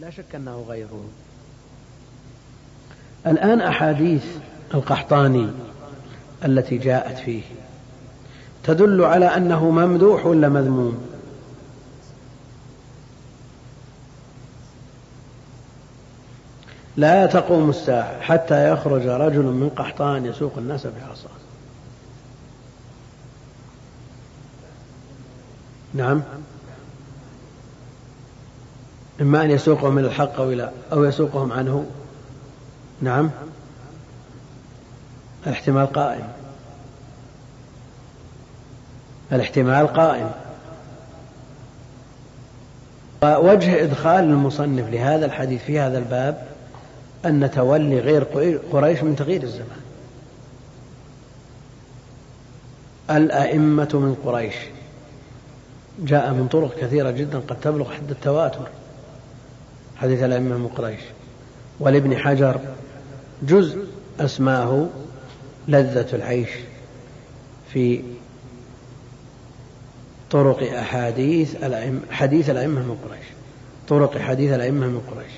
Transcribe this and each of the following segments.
لا شك أنه غيره الآن أحاديث القحطاني التي جاءت فيه تدل على أنه ممدوح ولا مذموم؟ لا تقوم الساعة حتى يخرج رجل من قحطان يسوق الناس بعصاه نعم؟ إما أن يسوقهم إلى الحق أو إلى أو يسوقهم عنه. نعم. الاحتمال قائم. الاحتمال قائم. ووجه إدخال المصنف لهذا الحديث في هذا الباب أن تولي غير قريش من تغيير الزمان. الأئمة من قريش. جاء من طرق كثيرة جدا قد تبلغ حد التواتر. حديث الأئمة من قريش. ولابن حجر جزء أسماه لذة العيش في طرق أحاديث الأئمة حديث الأئمة من قريش. طرق حديث الأئمة من قريش.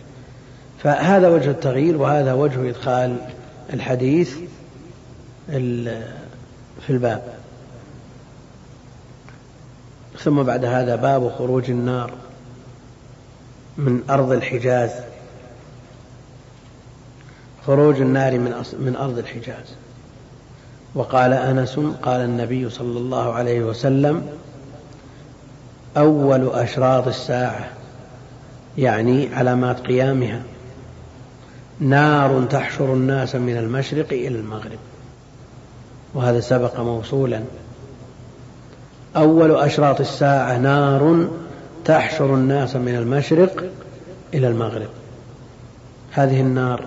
فهذا وجه التغيير وهذا وجه إدخال الحديث في الباب. ثم بعد هذا باب خروج النار. من أرض الحجاز. خروج النار من من أرض الحجاز. وقال أنس قال النبي صلى الله عليه وسلم أول أشراط الساعة يعني علامات قيامها. نار تحشر الناس من المشرق إلى المغرب. وهذا سبق موصولا. أول أشراط الساعة نار تحشر الناس من المشرق إلى المغرب. هذه النار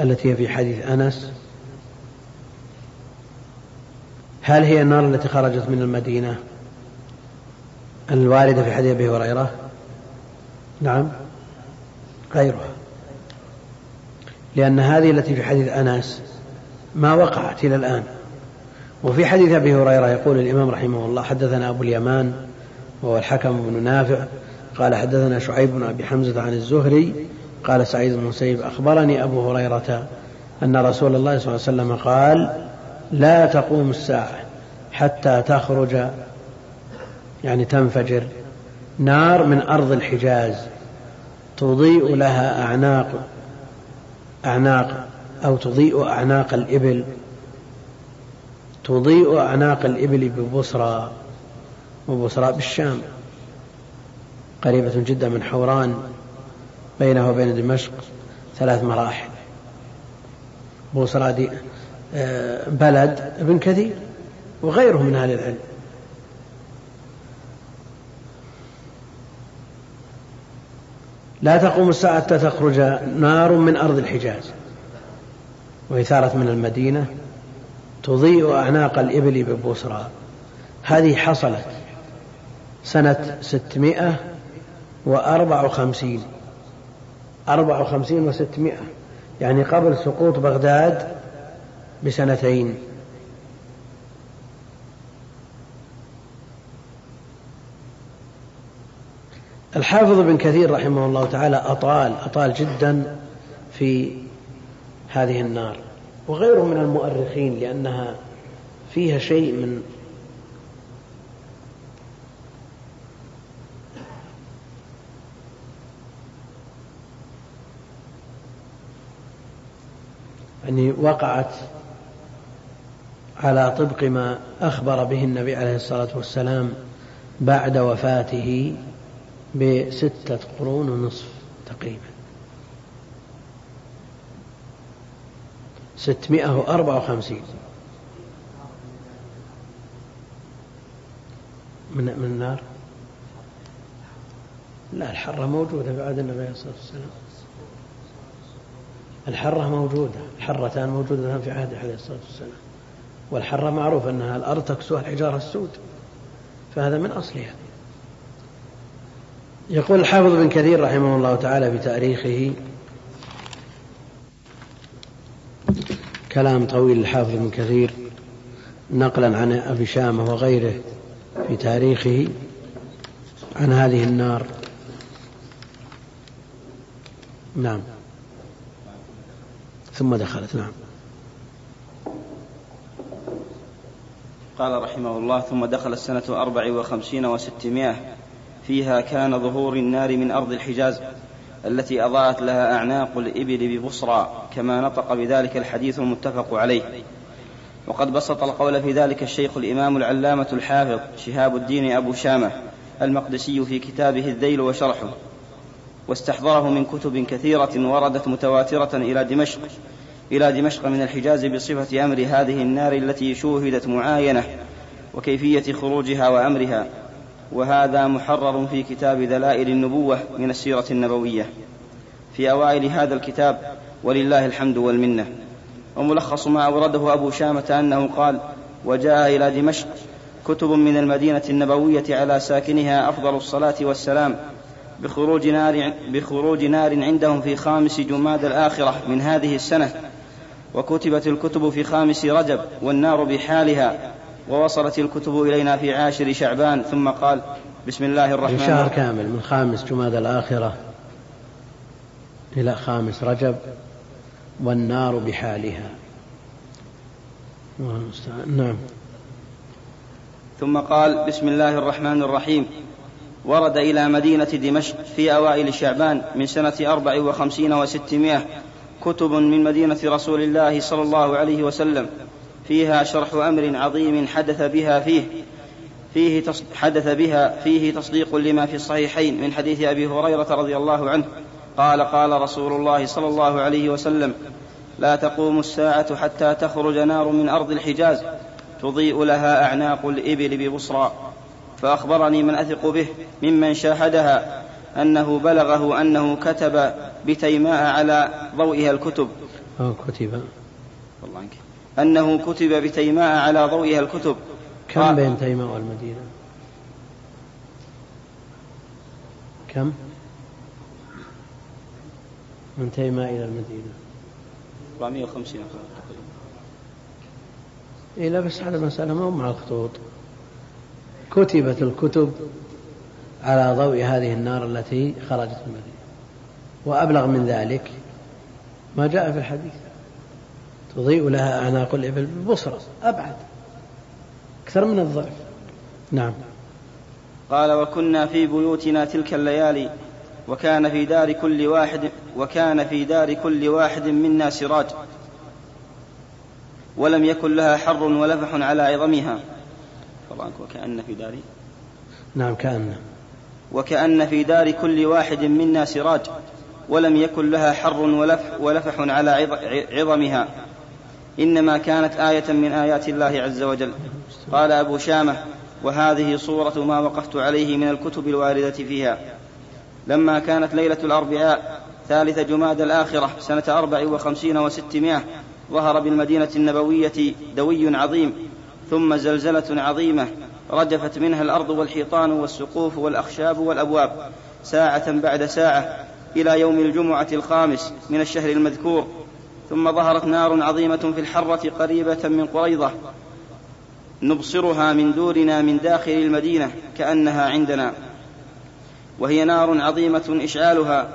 التي هي في حديث أنس. هل هي النار التي خرجت من المدينة الواردة في حديث أبي هريرة؟ نعم غيرها. لأن هذه التي في حديث أنس ما وقعت إلى الآن. وفي حديث أبي هريرة يقول الإمام رحمه الله حدثنا أبو اليمان وهو الحكم بن نافع قال حدثنا شعيب بن أبي حمزة عن الزهري قال سعيد بن المسيب أخبرني أبو هريرة أن رسول الله صلى الله عليه وسلم قال لا تقوم الساعة حتى تخرج يعني تنفجر نار من أرض الحجاز تضيء لها أعناق أعناق أو تضيء أعناق الإبل تضيء أعناق الإبل ببصرى وبصرى بالشام. قريبة جدا من حوران بينه وبين دمشق ثلاث مراحل. بصرى دي آه، بلد ابن كثير وغيره من أهل العلم. لا تقوم الساعة حتى تخرج نار من أرض الحجاز وهي ثارت من المدينة. تضيء أعناق الإبل ببصرى هذه حصلت سنة ستمائة وأربع وخمسين. أربع وخمسين وستمائة يعني قبل سقوط بغداد بسنتين. الحافظ ابن كثير رحمه الله تعالى أطال أطال جدا في هذه النار. وغيره من المؤرخين لأنها فيها شيء من يعني وقعت على طبق ما أخبر به النبي عليه الصلاة والسلام بعد وفاته بستة قرون ونصف تقريبا. ستمائة وأربعة وخمسين. من من النار؟ لا الحرة موجودة بعد النبي عليه الصلاة والسلام. الحرة موجودة الحرتان موجودتان في عهده عليه الصلاة والسلام. والحرة معروف أنها الأرض تكسوها الحجارة السود. فهذا من أصلها. يقول الحافظ بن كثير رحمه الله تعالى في تاريخه كلام طويل الحافظ بن كثير نقلا عن أبي شامة وغيره في تاريخه عن هذه النار. نعم. ثم دخلت نعم. قال رحمه الله ثم دخل السنة أربع وخمسين وستمائة فيها كان ظهور النار من أرض الحجاز. التي أضاءت لها أعناق الإبل ببصرى كما نطق بذلك الحديث المتفق عليه. وقد بسط القول في ذلك الشيخ الإمام العلامة الحافظ شهاب الدين أبو شامة المقدسي في كتابه الذيل وشرحه واستحضره من كتب كثيرة وردت متواترة إلى دمشق إلى دمشق من الحجاز بصفة أمر هذه النار التي شوهدت معاينة وكيفية خروجها وأمرها. وهذا محرر في كتاب دلائل النبوة من السيرة النبوية. في أوائل هذا الكتاب ولله الحمد والمنة. وملخص ما أورده أبو شامة أنه قال وجاء إلى دمشق كتب من المدينة النبوية على ساكنها أفضل الصلاة والسلام بخروج نار بخروج نار عندهم في خامس جماد الآخرة من هذه السنة. وكتبت الكتب في خامس رجب والنار بحالها. ووصلت الكتب إلينا في عاشر شعبان ثم قال بسم الله الرحمن الرحيم. شهر كامل من خامس جماد الآخرة إلى خامس رجب والنار بحالها. نعم. ثم قال بسم الله الرحمن الرحيم. ورد إلى مدينة دمشق في أوائل شعبان من سنة أربع وخمسين وستمائة كتب من مدينة رسول الله صلى الله عليه وسلم. فيها شرح أمر عظيم حدث بها فيه فيه حدث بها فيه تصديق لما في الصحيحين من حديث أبي هريرة رضي الله عنه قال قال رسول الله صلى الله عليه وسلم لا تقوم الساعة حتى تخرج نار من أرض الحجاز تضيء لها أعناق الإبل ببصرى. فأخبرني من أثق به ممن شاهدها أنه بلغه أنه كتب بتيماء على ضوئها الكتب. أو كتب. والله عنك. أنه كتب بتيماء على ضوئها الكتب. كم بين تيماء والمدينة؟ كم؟ من تيماء إلى المدينة. 450 إيه لا بس هذا مسألة ما هو مع الخطوط. كتبت الكتب على ضوء هذه النار التي خرجت من المدينة. وأبلغ من ذلك ما جاء في الحديث. تضيء لها أعناق الإبل بالبصرة. أبعد. أكثر من الضعف. نعم. قال وكنا في بيوتنا تلك الليالي وكان في دار كل واحد وكان في دار كل واحد منا سراج. ولم يكن لها حر ولفح على عظمها. وكأن في دار نعم كأن. وكأن في دار كل واحد منا سراج. ولم يكن لها حر ولفح, ولفح على عظمها. إنما كانت آية من آيات الله عز وجل. قال أبو شامة وهذه صورة ما وقفت عليه من الكتب الواردة فيها. لما كانت ليلة الأربعاء ثالث جماد الآخرة سنة أربع وخمسين وستمائة ظهر بالمدينة النبوية دوي عظيم ثم زلزلة عظيمة رجفت منها الأرض والحيطان والسقوف والأخشاب والأبواب. ساعة بعد ساعة إلى يوم الجمعة الخامس من الشهر المذكور ثم ظهرت نار عظيمة في الحرة قريبة من قريضة نبصرها من دورنا من داخل المدينة كأنها عندنا. وهي نار عظيمة إشعالها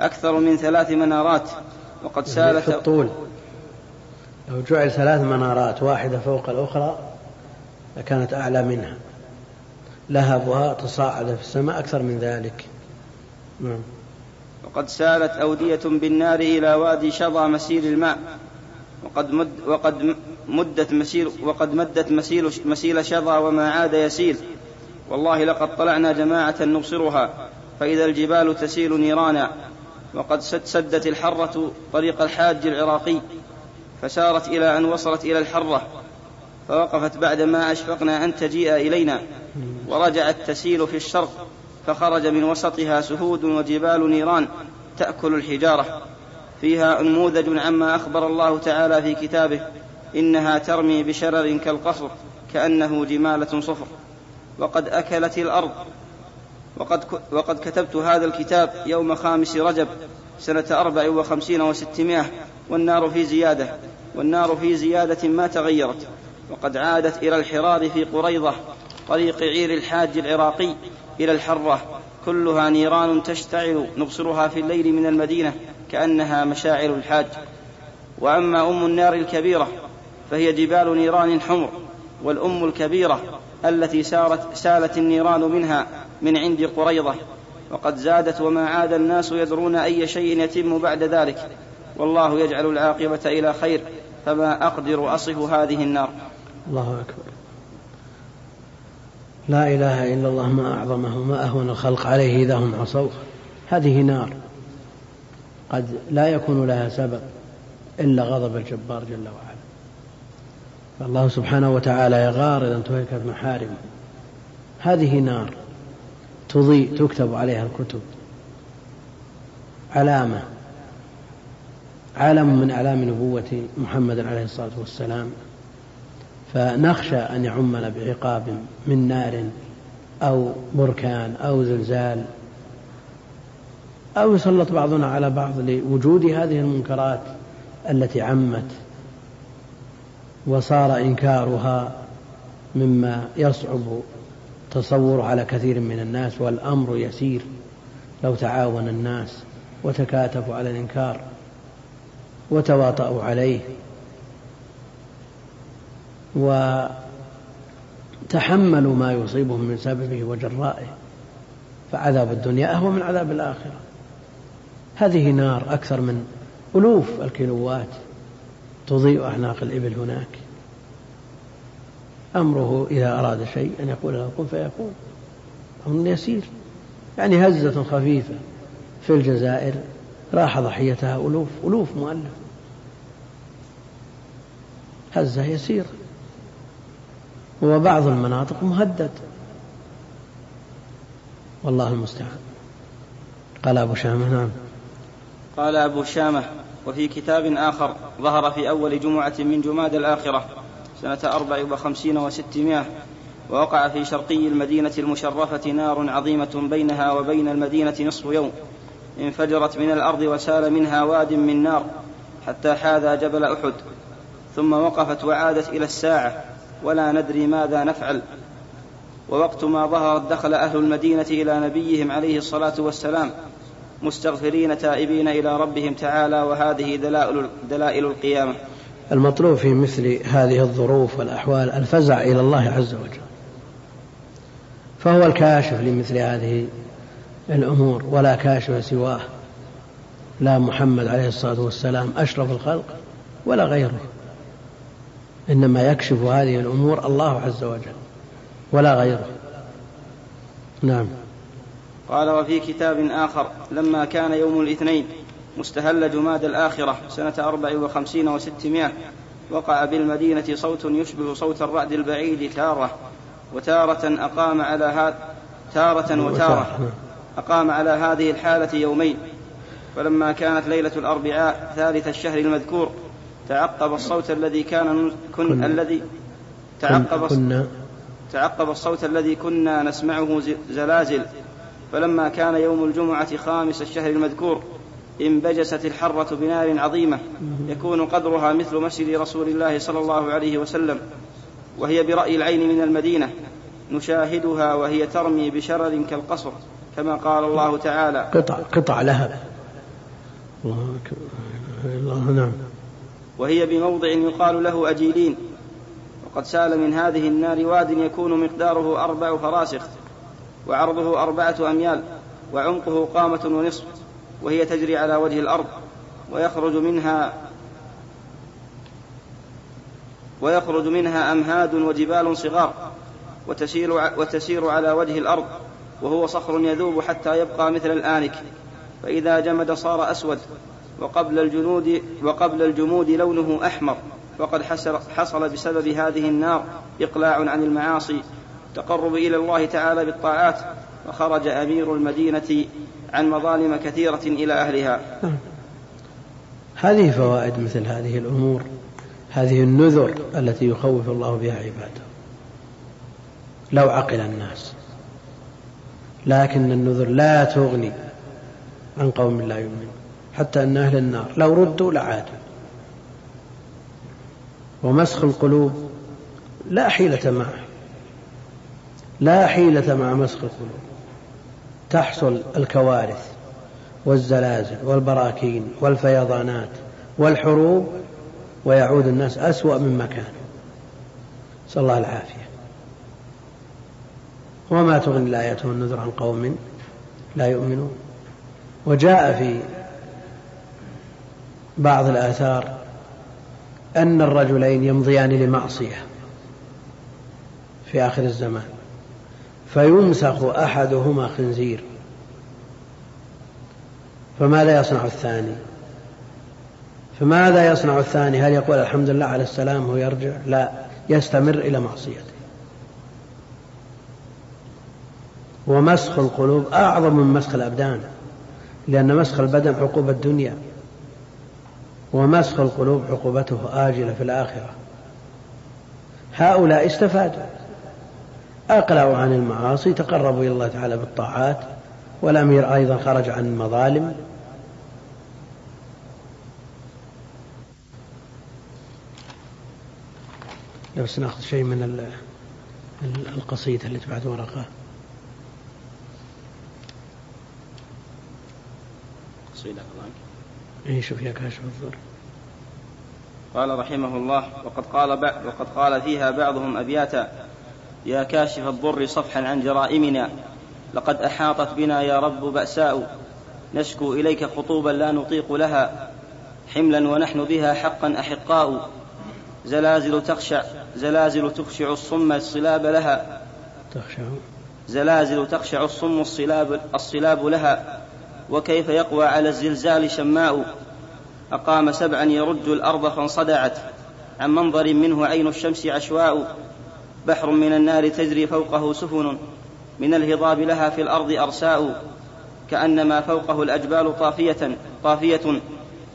أكثر من ثلاث منارات وقد سالت في الطول. لو جعل ثلاث منارات واحدة فوق الأخرى لكانت أعلى منها. لهبها تصاعد في السماء أكثر من ذلك. نعم. وقد سالت أودية بالنار إلى وادي شظى مسيل الماء. وقد مد وقد مدت مسيل وقد مدت مسيل مسيل شظى وما عاد يسيل. والله لقد طلعنا جماعة نبصرها فإذا الجبال تسيل نيرانا. وقد سدت الحرة طريق الحاج العراقي فسارت إلى أن وصلت إلى الحرة. فوقفت بعدما أشفقنا أن تجيء إلينا. ورجعت تسيل في الشرق. فخرج من وسطها سهود وجبال نيران تأكل الحجارة. فيها أنموذج عما أخبر الله تعالى في كتابه إنها ترمي بشرر كالقصر كأنه جمالة صفر. وقد أكلت الأرض. وقد, وقد كتبت هذا الكتاب يوم خامس رجب سنة أربع وخمسين وستمائة والنار في زيادة والنار في زيادة ما تغيرت. وقد عادت إلى الحرار في قريضة طريق عير الحاج العراقي. إلى الحرة كلها نيران تشتعل نبصرها في الليل من المدينة كأنها مشاعر الحاج. وأما أم النار الكبيرة فهي جبال نيران حمر والأم الكبيرة التي سارت سالت النيران منها من عند قريضة وقد زادت وما عاد الناس يدرون أي شيء يتم بعد ذلك. والله يجعل العاقبة إلى خير فما أقدر أصف هذه النار. الله أكبر. لا إله إلا الله ما أعظمه ما أهون الخلق عليه إذا هم عصوه هذه نار قد لا يكون لها سبب إلا غضب الجبار جل وعلا. فالله سبحانه وتعالى يغار إذا انتهكت محارمه هذه نار تضيء تكتب عليها الكتب. علامة علم من أعلام نبوة محمد عليه الصلاة والسلام. فنخشى أن يعمنا بعقاب من نار أو بركان أو زلزال أو يسلط بعضنا على بعض لوجود هذه المنكرات التي عمت وصار إنكارها مما يصعب تصوره على كثير من الناس والأمر يسير لو تعاون الناس وتكاتفوا على الإنكار وتواطؤوا عليه. وتحملوا ما يصيبهم من سببه وجرائه فعذاب الدنيا أهون من عذاب الآخرة. هذه نار أكثر من ألوف الكيلوات تضيء أعناق الإبل هناك. أمره إذا أراد شيء أن يقول له كن فيكون أمر يسير. يعني هزة خفيفة في الجزائر راح ضحيتها ألوف ألوف مؤلف. هزة يسيرة وبعض المناطق مهدد. والله المستعان. قال أبو شامة نعم. قال أبو شامة وفي كتاب آخر ظهر في أول جمعة من جماد الآخرة سنة أربع وخمسين وستمائة ووقع في شرقي المدينة المشرفة نار عظيمة بينها وبين المدينة نصف يوم انفجرت من الأرض وسال منها واد من نار حتى حاذى جبل أحد ثم وقفت وعادت إلى الساعة ولا ندري ماذا نفعل. ووقت ما ظهرت دخل أهل المدينة إلى نبيهم عليه الصلاة والسلام مستغفرين تائبين إلى ربهم تعالى وهذه دلائل, دلائل القيامة. المطلوب في مثل هذه الظروف والأحوال الفزع إلى الله عز وجل. فهو الكاشف لمثل هذه الأمور ولا كاشف سواه. لا محمد عليه الصلاة والسلام أشرف الخلق ولا غيره. إنما يكشف هذه الأمور الله عز وجل ولا غيره. نعم. قال وفي كتاب آخر لما كان يوم الاثنين مستهل جماد الآخرة سنة أربع وخمسين وستمائة وقع بالمدينة صوت يشبه صوت الرعد البعيد تارة وتارة أقام على هذا تارة وتارة أقام على هذه الحالة يومين فلما كانت ليلة الأربعاء ثالث الشهر المذكور تعقب الصوت الذي كان كن, كن الذي تعقب كنا. تعقب الصوت الذي كنا نسمعه زلازل. فلما كان يوم الجمعة خامس الشهر المذكور انبجست الحرة بنار عظيمة. يكون قدرها مثل مسجد رسول الله صلى الله عليه وسلم. وهي برأي العين من المدينة. نشاهدها وهي ترمي بشرر كالقصر كما قال الله تعالى. قطع قطع لهب الله الله نعم. وهي بموضع يقال له أجيلين. وقد سال من هذه النار واد يكون مقداره أربع فراسخ وعرضه أربعة أميال وعمقه قامة ونصف وهي تجري على وجه الأرض ويخرج منها ويخرج منها أمهاد وجبال صغار وتسير, وتسير على وجه الأرض وهو صخر يذوب حتى يبقى مثل الآنك فإذا جمد صار أسود. وقبل الجنود وقبل الجمود لونه أحمر وقد حصل بسبب هذه النار إقلاع عن المعاصي تقرب إلى الله تعالى بالطاعات وخرج أمير المدينة عن مظالم كثيرة إلى أهلها. هذه فوائد مثل هذه الأمور هذه النذر التي يخوف الله بها عباده. لو عقل الناس لكن النذر لا تغني عن قوم لا يؤمنون. حتى أن أهل النار. لو ردوا لعادوا. ومسخ القلوب لا حيلة معه. لا حيلة مع مسخ القلوب. تحصل الكوارث والزلازل والبراكين والفيضانات والحروب ويعود الناس أسوأ مما كانوا نسأل الله العافية. وما تغني الآية والنذر عن قوم لا يؤمنون. وجاء في بعض الآثار أن الرجلين يمضيان لمعصية في آخر الزمان فيمسخ أحدهما خنزير. فماذا يصنع الثاني؟ فماذا يصنع الثاني؟ هل يقول الحمد لله على السلام ويرجع لا يستمر إلى معصيته. ومسخ القلوب أعظم من مسخ الأبدان لأن مسخ البدن عقوبة الدنيا. ومسخ القلوب عقوبته آجلة في الآخرة. هؤلاء استفادوا أقلعوا عن المعاصي تقربوا إلى الله تعالى بالطاعات والأمير أيضا خرج عن المظالم. بس ناخذ شيء من القصيدة اللي بعد ورقة. قصيدة اي شوف يا كاشف الضر قال رحمه الله وقد قال وقد قال فيها بعضهم أبياتا يا كاشف الضر صفحا عن جرائمنا لقد أحاطت بنا يا رب بأساء نشكو إليك خطوبا لا نطيق لها حملا ونحن بها حقا أحقاء زلازل تخشع زلازل تخشع الصم الصلاب لها تخشع. زلازل تخشع الصم الصلاب الصلاب لها. وكيف يقوى على الزلزال شماء؟ أقام سبعا يرج الأرض فانصدعت. عن منظر منه عين الشمس عشواء. بحر من النار تجري فوقه سفن. من الهضاب لها في الأرض أرساء. كأنما فوقه الأجبال طافية طافية.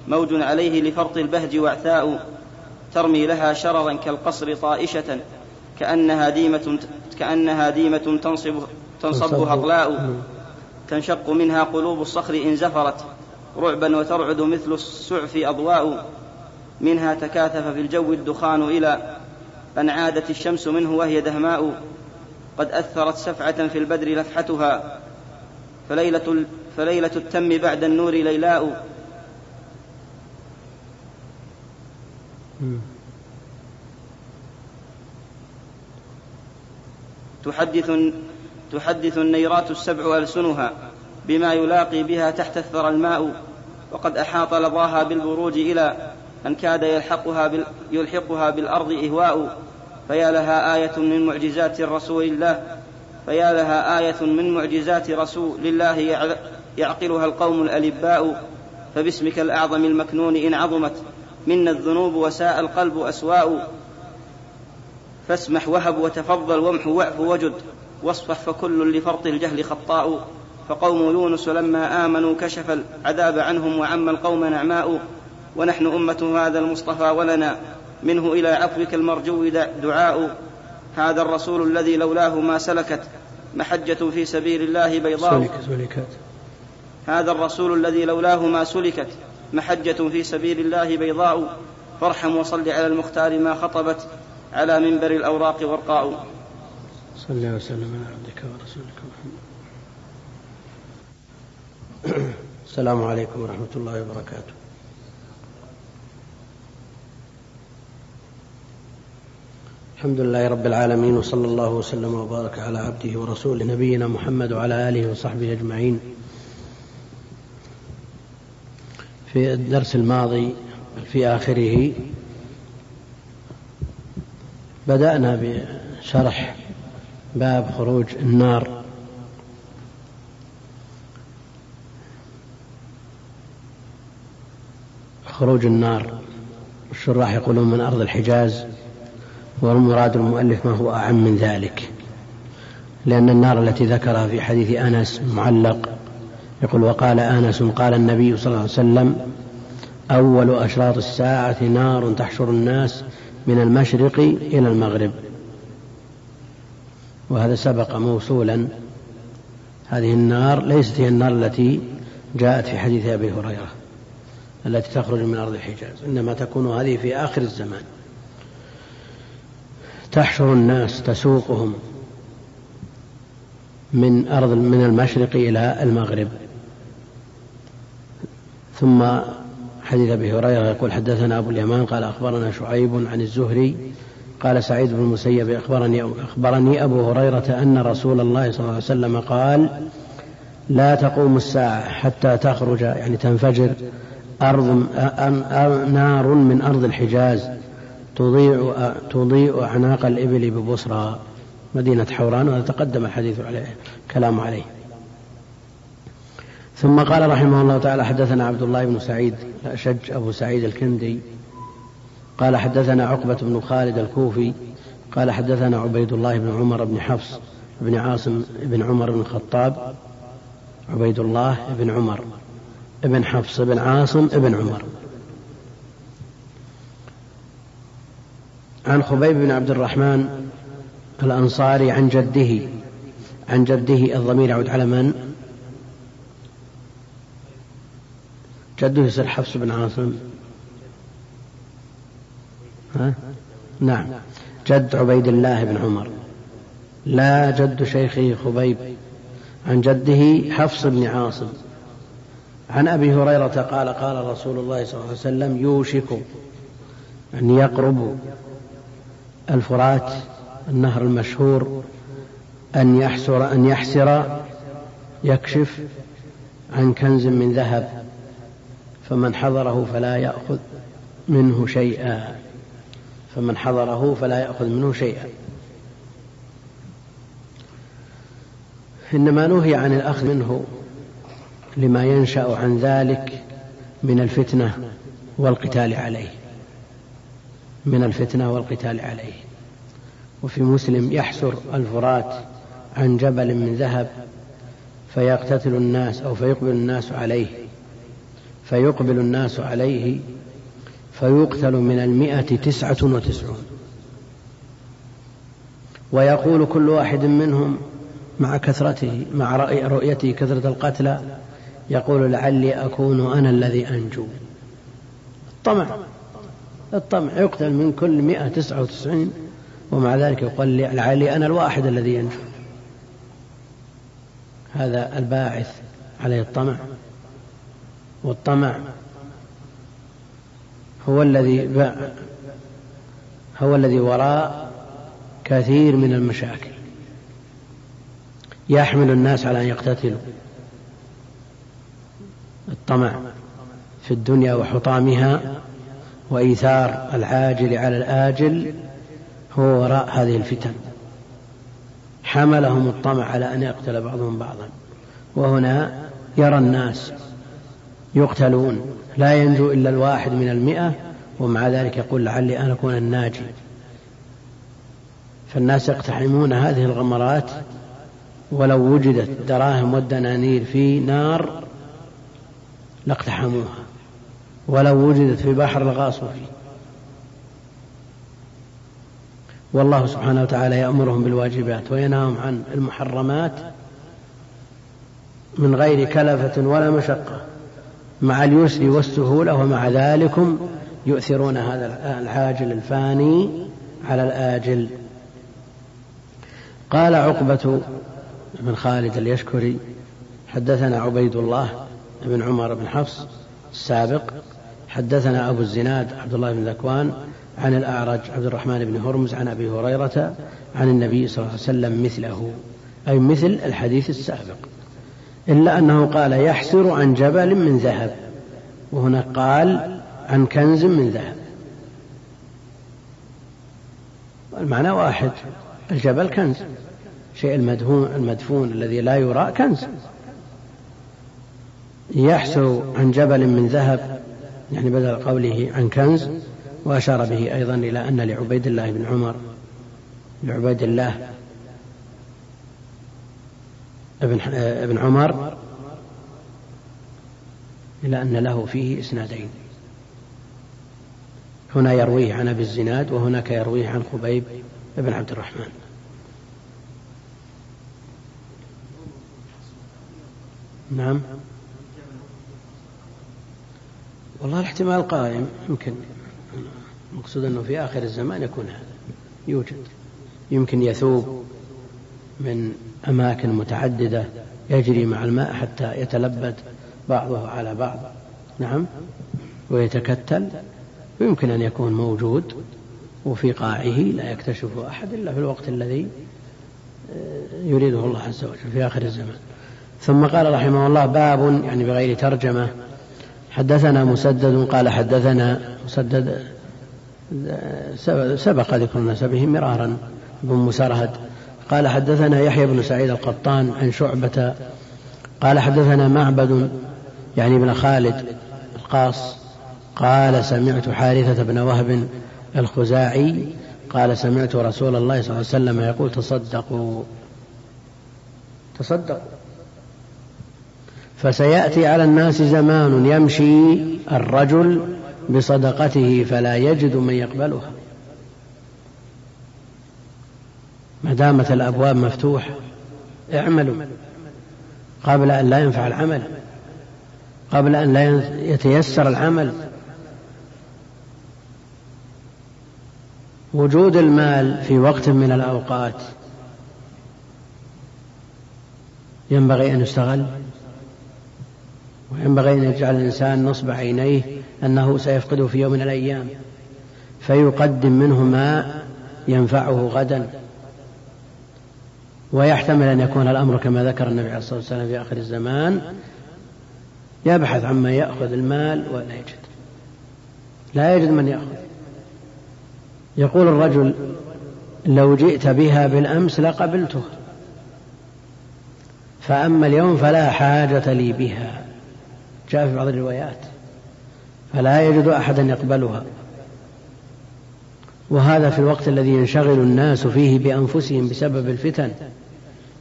موج عليه لفرط البهج وعثاء ترمي لها شررا كالقصر طائشة. كأنها ديمة كأنها ديمة تنصب تنصبها أطلاء تنشق منها قلوب الصخر إن زفرت رعبا وترعد مثل السعف أضواء منها تكاثف في الجو الدخان إلى أن عادت الشمس منه وهي دهماء قد أثرت سفعة في البدر لفحتها فليلة, فليلة التم بعد النور ليلاء. تحدث تحدث النيرات السبع ألسنها بما يلاقي بها تحت الثرى الماء وقد أحاط لظاها بالبروج إلى أن كاد يلحقها, بال يلحقها بالأرض إهواء. فيا لها آية من معجزات رسول الله فيا لها آية من معجزات رسول الله يعقلها القوم الألباء. فباسمك الأعظم المكنون إن عظمت منا الذنوب وساء القلب أسواء. فاسمح وهب وتفضل وامح وأعف وجد. واصفح فكل لفرط الجهل خطاء. فقوم يونس لما آمنوا كشف العذاب عنهم وعم القوم نعماء. ونحن أمة هذا المصطفى ولنا. منه إلى عفوك المرجو دعاء. هذا الرسول الذي لولاه ما سلكت محجة في سبيل الله بيضاء. سلكت. هذا الرسول الذي لولاه ما سلكت محجة في سبيل الله بيضاء. فارحم وصل على المختار ما خطبت على منبر الأوراق ورقاء. صلى الله وسلم على عبدك ورسولك محمد. السلام عليكم ورحمة الله وبركاته. الحمد لله رب العالمين وصلى الله وسلم وبارك على عبده ورسوله نبينا محمد وعلى آله وصحبه أجمعين. في الدرس الماضي في آخره بدأنا بشرح باب خروج النار. خروج النار. الشراح يقولون من أرض الحجاز والمراد المؤلف ما هو أعم من ذلك. لأن النار التي ذكرها في حديث أنس معلق يقول وقال أنس قال النبي صلى الله عليه وسلم أول أشراط الساعة نار تحشر الناس من المشرق إلى المغرب. وهذا سبق موصولا. هذه النار ليست هي النار التي جاءت في حديث أبي هريرة التي تخرج من أرض الحجاز إنما تكون هذه في آخر الزمان. تحشر الناس تسوقهم من أرض من المشرق إلى المغرب. ثم حديث أبي هريرة يقول حدثنا أبو اليمان قال أخبرنا شعيب عن الزهري قال سعيد بن المسيب أخبرني, أخبرني أبو هريرة أن رسول الله صلى الله عليه وسلم قال لا تقوم الساعة حتى تخرج يعني تنفجر أرض نار من أرض الحجاز تضيء تضيء أعناق الإبل ببصرى. مدينة حوران وتقدم الحديث عليه كلام عليه. ثم قال رحمه الله تعالى حدثنا عبد الله بن سعيد الأشج أبو سعيد الكندي قال حدثنا عقبة بن خالد الكوفي قال حدثنا عبيد الله بن عمر بن حفص بن عاصم بن عمر بن الخطاب عبيد الله بن عمر بن حفص بن عاصم بن عمر عن خبيب بن عبد الرحمن الأنصاري عن جده عن جده الضمير يعود على من؟ جده يصير حفص بن عاصم ها؟ نعم. جد عبيد الله بن عمر. لا جد شيخه خبيب. عن جده حفص بن عاصم. عن أبي هريرة قال قال رسول الله صلى الله عليه وسلم يوشك أن يقرب الفرات النهر المشهور أن يحسر أن يحسر يكشف عن كنز من ذهب فمن حضره فلا يأخذ منه شيئا. فمن حضره فلا يأخذ منه شيئا. إنما نهي عن الأخذ منه لما ينشأ عن ذلك من الفتنة والقتال عليه. من الفتنة والقتال عليه. وفي مسلم يحسر الفرات عن جبل من ذهب فيقتتل الناس أو فيقبل الناس عليه. فيقبل الناس عليه فيقتل من المئة تسعة وتسعون. ويقول كل واحد منهم مع كثرته مع رؤيته كثرة القتلى يقول لعلي أكون أنا الذي أنجو. الطمع الطمع. يقتل من كل مئة تسعة وتسعين ومع ذلك يقول لعلي أنا الواحد الذي ينجو هذا الباعث عليه الطمع. والطمع هو الذي هو الذي وراء كثير من المشاكل. يحمل الناس على أن يقتتلوا. الطمع في الدنيا وحطامها وإيثار العاجل على الآجل هو وراء هذه الفتن. حملهم الطمع على أن يقتل بعضهم بعضا. وهنا يرى الناس يقتلون. لا ينجو إلا الواحد من المئة ومع ذلك يقول لعلي أن أكون الناجي. فالناس يقتحمون هذه الغمرات ولو وجدت دراهم والدنانير في نار لاقتحموها. ولو وجدت في بحر لغاصوا فيه. والله سبحانه وتعالى يأمرهم بالواجبات وينهاهم عن المحرمات من غير كلفة ولا مشقة. مع اليسر والسهولة ومع ذلكم يؤثرون هذا العاجل الفاني على الآجل. قال عقبة بن خالد اليشكري حدثنا عبيد الله بن عمر بن حفص السابق حدثنا أبو الزناد عبد الله بن ذكوان عن الأعرج عبد الرحمن بن هرمز عن أبي هريرة عن النبي صلى الله عليه وسلم مثله أي مثل الحديث السابق. إلا أنه قال يحسر عن جبل من ذهب وهنا قال عن كنز من ذهب. المعنى واحد الجبل كنز شيء المدفون, المدفون الذي لا يرى كنز. يحسر عن جبل من ذهب يعني بدل قوله عن كنز وأشار به أيضا إلى أن لعبيد الله بن عمر لعبيد الله ابن ابن عمر إلى أن له فيه إسنادين. هنا يرويه عن أبي الزناد وهناك يرويه عن خبيب بن عبد الرحمن. نعم. والله الاحتمال قائم يمكن المقصود أنه في آخر الزمان يكون هذا يوجد يمكن يثوب من أماكن متعددة يجري مع الماء حتى يتلبد بعضه على بعض. نعم. ويتكتل. ويمكن أن يكون موجود وفي قاعه لا يكتشفه أحد إلا في الوقت الذي آه، يريده الله عز وجل في آخر الزمان. ثم قال رحمه الله باب يعني بغير ترجمة حدثنا مسدد قال حدثنا مسدد سبق ذكر نسبه مرارا بن مسرهد. قال حدثنا يحيى بن سعيد القطان عن شعبة قال حدثنا معبد يعني بن خالد القاص قال سمعت حارثة بن وهب الخزاعي قال سمعت رسول الله صلى الله عليه وسلم يقول تصدقوا. تصدقوا. فسيأتي على الناس زمان يمشي الرجل بصدقته فلا يجد من يقبلها. ما دامت الأبواب مفتوحة اعملوا. قبل أن لا ينفع العمل. قبل أن لا يتيسر العمل. وجود المال في وقت من الأوقات. ينبغي أن يستغل. وينبغي أن يجعل الإنسان نصب عينيه أنه سيفقده في يوم من الأيام. فيقدم منه ما ينفعه غدا. ويحتمل أن يكون الأمر كما ذكر النبي عليه الصلاة والسلام في آخر الزمان يبحث عما يأخذ المال ولا يجد. لا يجد من يأخذ. يقول الرجل لو جئت بها بالأمس لقبلتها. فأما اليوم فلا حاجة لي بها. جاء في بعض الروايات. فلا يجد أحدا يقبلها. وهذا في الوقت الذي ينشغل الناس فيه بأنفسهم بسبب الفتن.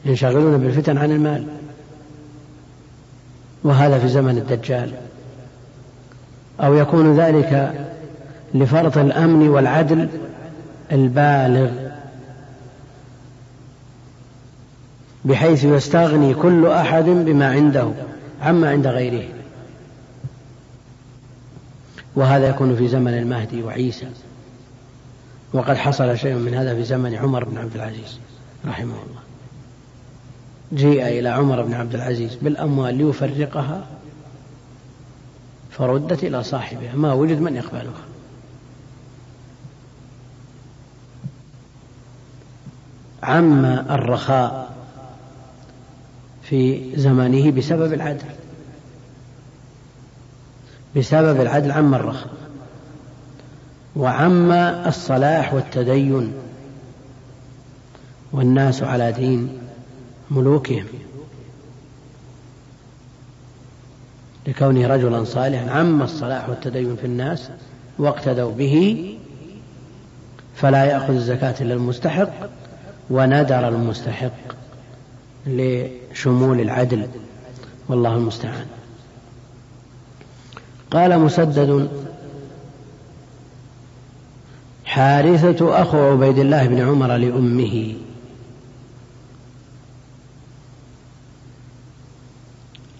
ينشغلون بالفتن عن المال. وهذا في زمن الدجال. أو يكون ذلك لفرط الأمن والعدل البالغ. بحيث يستغني كل أحد بما عنده عما عند غيره. وهذا يكون في زمن المهدي وعيسى. وقد حصل شيء من هذا في زمن عمر بن عبد العزيز رحمه الله. جيء إلى عمر بن عبد العزيز بالأموال ليفرقها فردت إلى صاحبها. ما وجد من يقبلها. عم الرخاء في زمانه بسبب العدل. بسبب العدل عم الرخاء. وعم الصلاح والتدين. والناس على دين. ملوكهم. لكونه رجلا صالحا عم الصلاح والتدين في الناس واقتدوا به فلا يأخذ الزكاة إلا المستحق وندر المستحق لشمول العدل. والله المستعان. قال مسدد حارثة أخو عبيد الله بن عمر لأمه.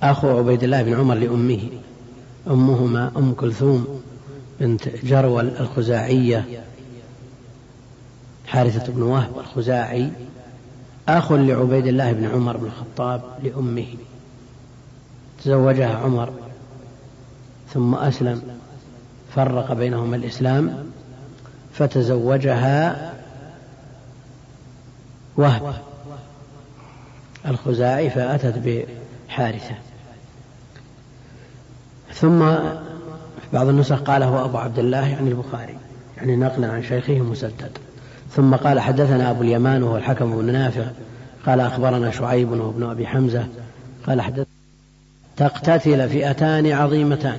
أخو عبيد الله بن عمر لأمه. أمهما أم كلثوم بنت جرول الخزاعية حارثة بن وهب الخزاعي أخ لعبيد الله بن عمر بن الخطاب لأمه. تزوجها عمر ثم أسلم فرق بينهما الإسلام فتزوجها وهب الخزاعي فأتت بحارثة. ثم بعض النسخ قال هو أبو عبد الله يعني البخاري يعني نقلا عن شيخه مسدد. ثم قال حدثنا أبو اليمان وهو الحكم بن نافع قال أخبرنا شعيب وهو ابن أبي حمزة قال حدث تقتتل فئتان عظيمتان.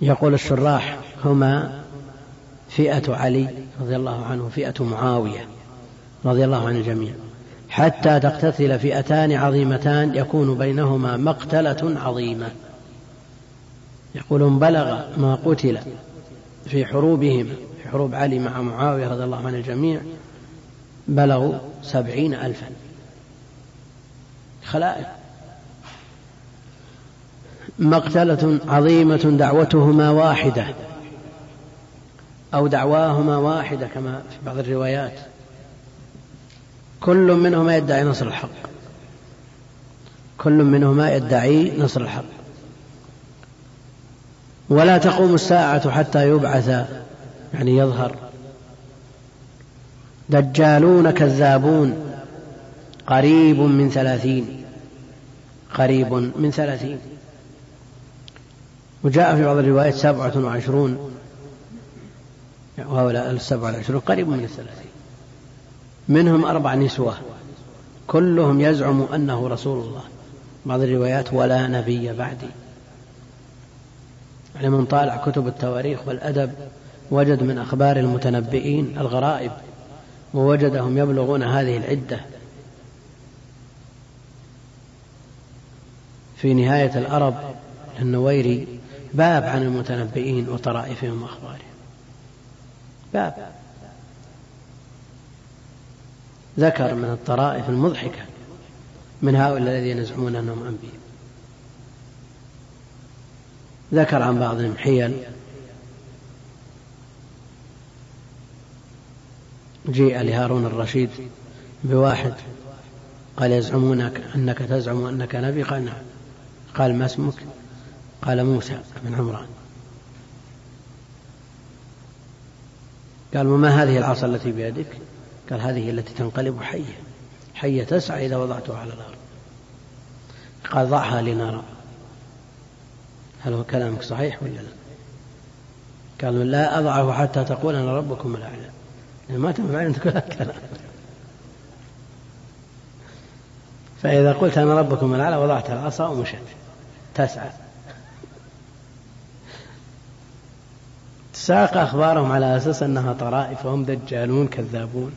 يقول الشراح هما فئة علي رضي الله عنه فئة معاوية رضي الله عن الجميع. حتى تقتتل فئتان عظيمتان يكون بينهما مقتلة عظيمة. يقولون بلغ ما قتل في حروبهما في حروب علي مع معاوية رضي الله عن الجميع بلغوا سبعين ألفا. خلائق. مقتلة عظيمة دعوتهما واحدة أو دعواهما واحدة كما في بعض الروايات. كل منهما يدعي نصر الحق. كل منهما يدعي نصر الحق. ولا تقوم الساعة حتى يبعث يعني يظهر. دجالون كذابون. قريب من ثلاثين. قريب من ثلاثين. وجاء في بعض الروايات سبعة وعشرون. وهؤلاء السبعة والعشرون. قريب من الثلاثين. منهم أربع نسوة. كلهم يزعم أنه رسول الله. بعض الروايات ولا نبي بعدي. يعني من طالع كتب التواريخ والأدب وجد من أخبار المتنبئين الغرائب ووجدهم يبلغون هذه العدة. في نهاية الأرب النويري باب عن المتنبئين وطرائفهم وأخبارهم. باب. ذكر من الطرائف المضحكة من هؤلاء الذين يزعمون أنهم أنبياء. ذكر عن بعضهم حيل. جيء لهارون الرشيد بواحد قال يزعمونك أنك تزعم أنك نبي؟ قال نعم. قال ما اسمك؟ قال موسى بن عمران. قال وما هذه العصا التي بيدك؟ قال هذه التي تنقلب حية. حية تسعى إذا وضعتها على الأرض. قال ضعها لنرى. هل هو كلامك صحيح ولا لا؟ قال لا أضعه حتى تقول أنا ربكم الأعلى. ما تنفع أن تقول الكلام. فإذا قلت أنا ربكم الأعلى وضعت العصا ومشت تسعى. ساق أخبارهم على أساس أنها طرائف وهم دجالون كذابون.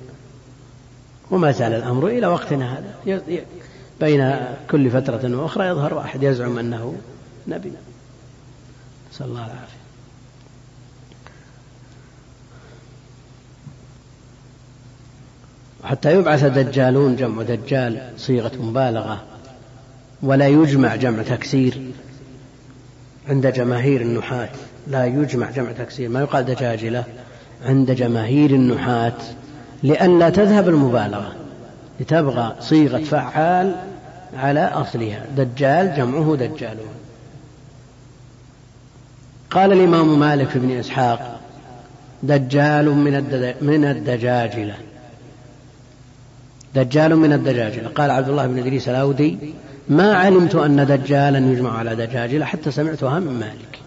وما زال الأمر إلى وقتنا هذا. بين كل فترة وأخرى يظهر واحد يزعم أنه نبي. نسأل الله العافية. حتى يبعث دجالون جمع دجال صيغة مبالغة ولا يجمع جمع تكسير. عند جماهير النحاة لا يجمع جمع تكسير. ما يقال دجاجلة. عند جماهير النحاة لئلا تذهب المبالغة لتبغى صيغة فعال على أصلها. دجال جمعه دجالون قال الإمام مالك ابن إسحاق دجال من الدجاجلة. دجال من الدجاجلة. قال عبد الله بن إدريس الأودي ما علمت أن دجالا يجمع على دجاجلة حتى سمعتها من مالك.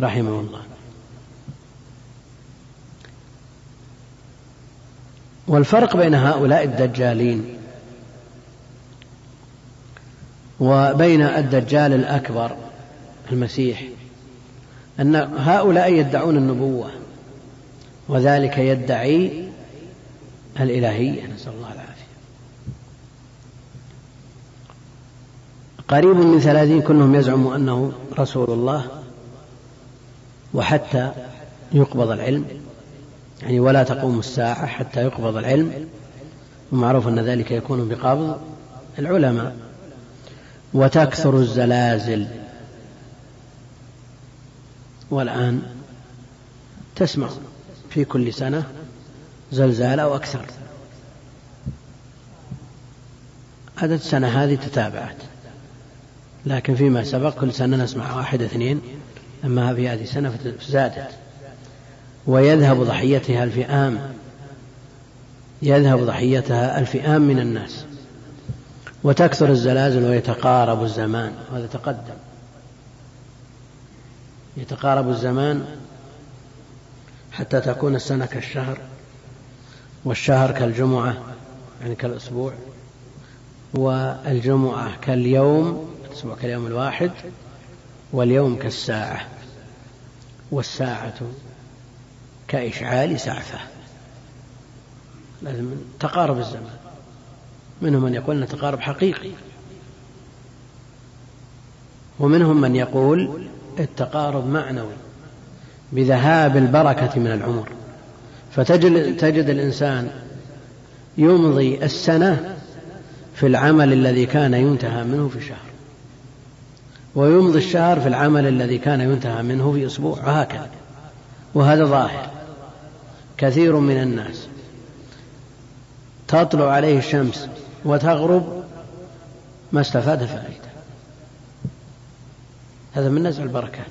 رحمه الله. والفرق بين هؤلاء الدجالين وبين الدجال الأكبر المسيح أن هؤلاء يدعون النبوة وذلك يدعي الإلهية. نسأل الله العافية. قريب من ثلاثين كلهم يزعم أنه رسول الله وحتى يقبض العلم. يعني ولا تقوم الساعة حتى يقبض العلم ومعروف أن ذلك يكون بقبض العلماء. وتكثر الزلازل. والآن تسمع في كل سنة زلزال أو أكثر. عدد السنة هذه تتابعت. لكن فيما سبق كل سنة نسمع واحد اثنين أما في هذه السنة فزادت. ويذهب ضحيتها الفئام يذهب ضحيتها الفئام من الناس. وتكثر الزلازل ويتقارب الزمان وهذا تقدم. يتقارب الزمان حتى تكون السنة كالشهر والشهر كالجمعة يعني كالأسبوع والجمعة كاليوم الأسبوع كاليوم الواحد واليوم كالساعة والساعة كإشعال سعفة. لازم تقارب الزمان. منهم من يقول أن تقارب حقيقي. ومنهم من يقول التقارب معنوي بذهاب البركة من العمر. فتجد تجد الإنسان يمضي السنة في العمل الذي كان ينتهى منه في شهر ويمضي الشهر في العمل الذي كان ينتهى منه في أسبوع. وهكذا. وهذا ظاهر. كثير من الناس. تطلع عليه الشمس وتغرب ما استفاد فائدة هذا من نزع البركات.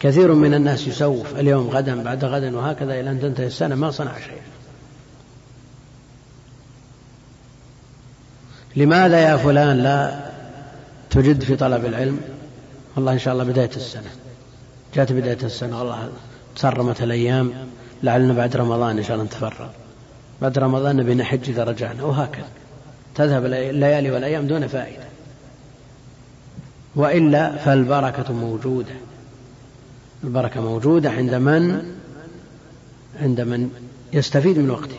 كثير من الناس يسوف اليوم غدا بعد غدا وهكذا إلى أن تنتهي السنة ما صنع شيئا لماذا يا فلان لا تجد في طلب العلم؟ والله إن شاء الله بداية السنة. جاءت بداية السنة والله تسرمت الأيام. لعلنا بعد رمضان إن شاء الله نتفرغ. بعد رمضان نبي نحج إذا رجعنا وهكذا تذهب الليالي والأيام دون فائدة. وإلا فالبركة موجودة. البركة موجودة عند من؟ عند من يستفيد من وقته.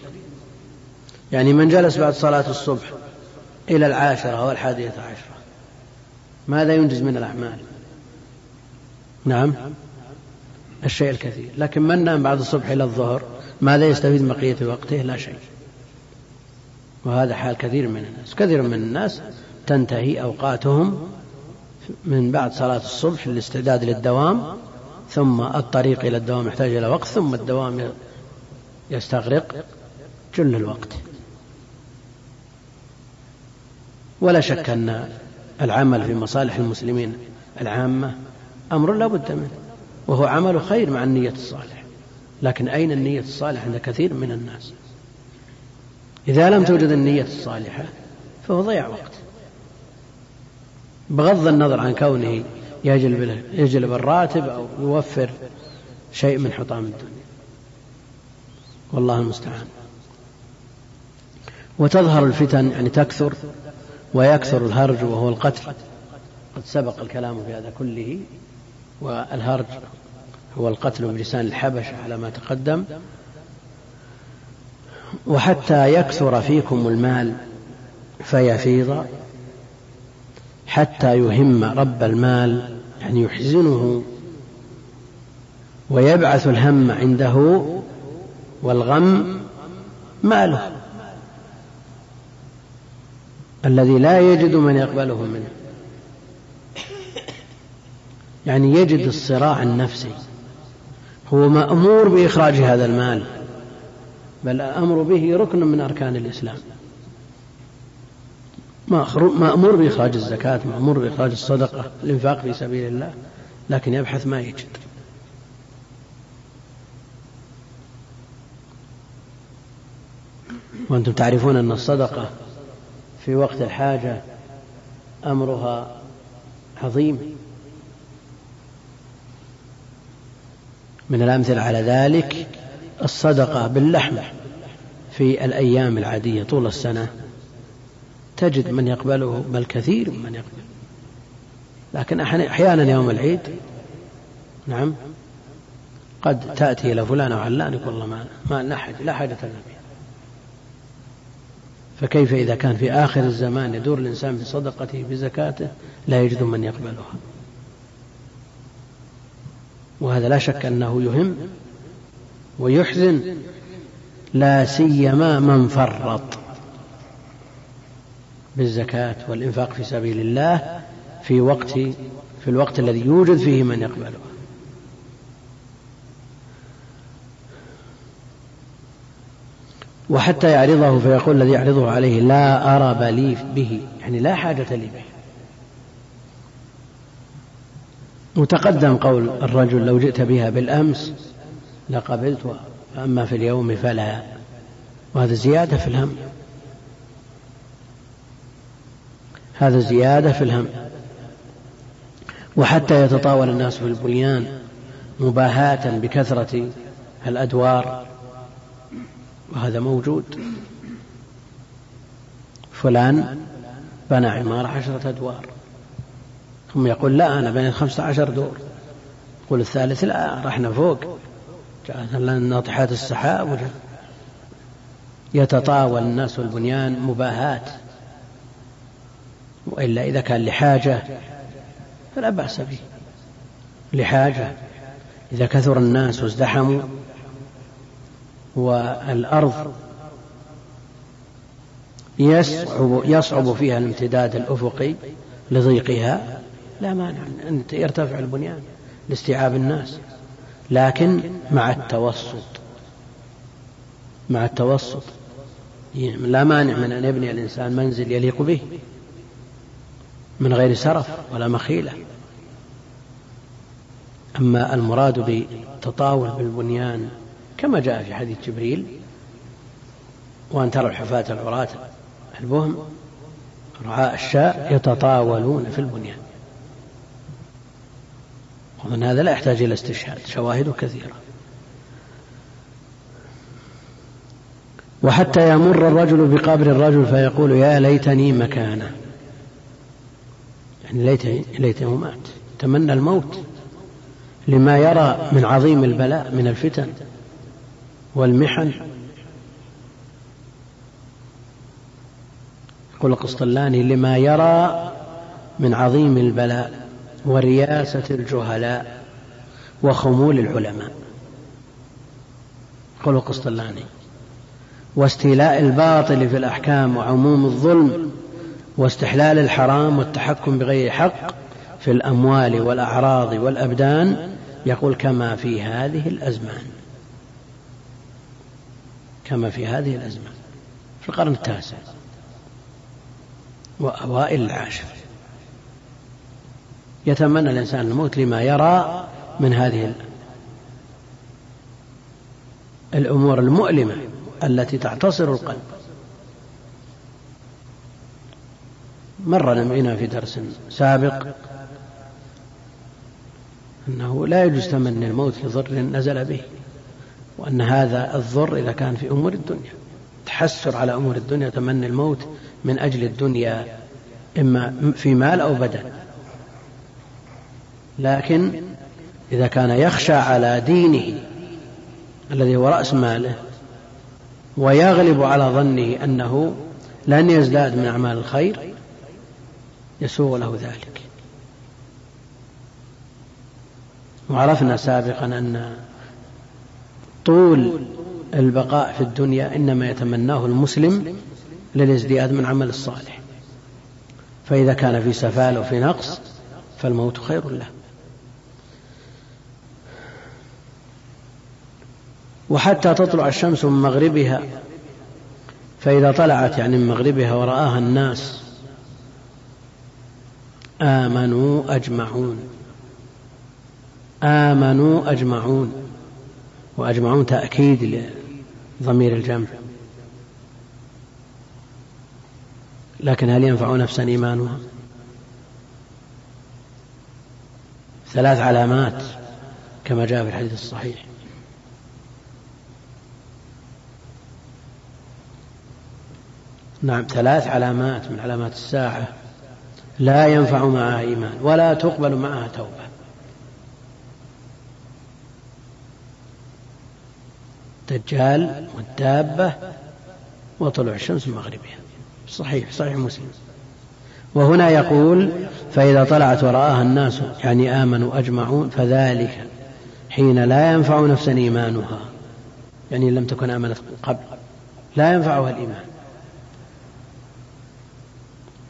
يعني من جلس بعد صلاة الصبح إلى العاشرة والحادية عشرة. ماذا ينجز من الأعمال؟ نعم. الشيء الكثير. لكن من نام بعد الصبح إلى الظهر ماذا يستفيد من بقية وقته؟ لا شيء. وهذا حال كثير من الناس. كثير من الناس تنتهي أوقاتهم من بعد صلاة الصبح للاستعداد للدوام ثم الطريق إلى الدوام يحتاج إلى وقت ثم الدوام يستغرق جل الوقت. ولا شك أن العمل في مصالح المسلمين العامة أمر لا بد منه. وهو عمل خير مع النية الصالحة. لكن أين النية الصالحة عند كثير من الناس؟ إذا لم توجد النية الصالحة فهو ضيع وقت. بغض النظر عن كونه يجلب يجلب الراتب أو يوفر شيء من حطام الدنيا. والله المستعان. وتظهر الفتن يعني تكثر ويكثر الهرج وهو القتل. قد سبق الكلام في هذا كله. والهرج هو القتل بلسان الحبشة على ما تقدم. وحتى يكثر فيكم المال فيفيض حتى يهم رب المال يعني يحزنه ويبعث الهم عنده والغم ماله. الذي لا يجد من يقبله منه. يعني يجد الصراع النفسي. هو مأمور بإخراج هذا المال بل الأمر به ركن من أركان الإسلام. مأمور بإخراج الزكاة مأمور بإخراج الصدقة الإنفاق في سبيل الله لكن يبحث ما يجد. وأنتم تعرفون أن الصدقة في وقت الحاجة أمرها عظيم. من الأمثلة على ذلك الصدقة باللحم في الأيام العادية طول السنة. تجد من يقبله بل كثير من يقبل لكن أحيانا يوم العيد نعم قد تأتي إلى فلان أو علان يقول الله ما, ما لا حاجة لا حاجة لنا فكيف إذا كان في آخر الزمان يدور الإنسان بصدقته بزكاته لا يجد من يقبلها. وهذا لا شك أنه يهم ويحزن لا سيما من فرط بالزكاة والإنفاق في سبيل الله في وقت في الوقت الذي يوجد فيه من يقبله. وحتى يعرضه فيقول الذي يعرضه عليه لا أرى لي به يعني لا حاجة لي به. وتقدم قول الرجل لو جئت بها بالأمس لقبلت أما في اليوم فلا. وهذا زيادة في الهم. هذا زيادة في الهم. وحتى يتطاول الناس في البنيان مباهاة بكثرة الأدوار. وهذا موجود. فلان بنى عمارة عشرة أدوار. ثم يقول لا أنا بنيت خمسة عشر دور. يقول الثالث لا رحنا فوق جاءت لنا ناطحات السحاب. يتطاول الناس والبنيان مباهات. وإلا إذا كان لحاجة فلا بأس به. لحاجة. إذا كثر الناس وازدحموا والأرض يصعب, يصعب فيها الامتداد الأفقي لضيقها لا مانع أن يرتفع البنيان لاستيعاب الناس. لكن مع التوسط مع التوسط لا مانع من أن يبني الإنسان منزل يليق به من غير سرف ولا مخيلة. أما المراد بالتطاول بالبنيان كما جاء في حديث جبريل وأن ترى الحفاة العراة البهم رعاء الشاء يتطاولون في البنيان. ومن هذا لا يحتاج إلى استشهاد شواهد كثيرة. وحتى يمر الرجل بقبر الرجل فيقول يا ليتني مكانه. يعني ليته, ليته مات. تمنى الموت لما يرى من عظيم البلاء من الفتن والمحن. يقول القسطلاني لما يرى من عظيم البلاء ورياسة الجهلاء وخمول العلماء. يقول القسطلاني واستيلاء الباطل في الأحكام وعموم الظلم واستحلال الحرام والتحكم بغير حق في الأموال والأعراض والأبدان يقول كما في هذه الأزمان. كما في هذه الأزمان. في القرن التاسع. وأوائل العاشر. يتمنى الإنسان الموت لما يرى من هذه الأمور المؤلمة التي تعتصر القلب. مر بنا في درس سابق أنه لا يجوز تمني الموت لضر نزل به وأن هذا الضر إذا كان في أمور الدنيا تحسر على أمور الدنيا تمني الموت من أجل الدنيا إما في مال أو بدن. لكن إذا كان يخشى على دينه الذي هو رأس ماله ويغلب على ظنه أنه لن يزداد من أعمال الخير يسوغ له ذلك. وعرفنا سابقا أن طول البقاء في الدنيا إنما يتمناه المسلم للازدياد من عمل الصالح. فإذا كان في سفال وفي نقص فالموت خير له. وحتى تطلع الشمس من مغربها. فإذا طلعت يعني من مغربها ورآها الناس آمنوا أجمعون. آمنوا أجمعون. وأجمعون تأكيد لضمير الجمع. لكن هل ينفع نفسا إيمانها؟ ثلاث علامات كما جاء في الحديث الصحيح. نعم ثلاث علامات من علامات الساعة. لا ينفع معها إيمان ولا تقبل معها توبة. الدجال والدابة وطلوع الشمس من مغربها. صحيح صحيح مسلم. وهنا يقول فإذا طلعت ورآها الناس يعني آمنوا أجمعون فذلك حين لا ينفع نفسا إيمانها. يعني لم تكن آمنت قبل. لا ينفعها الإيمان.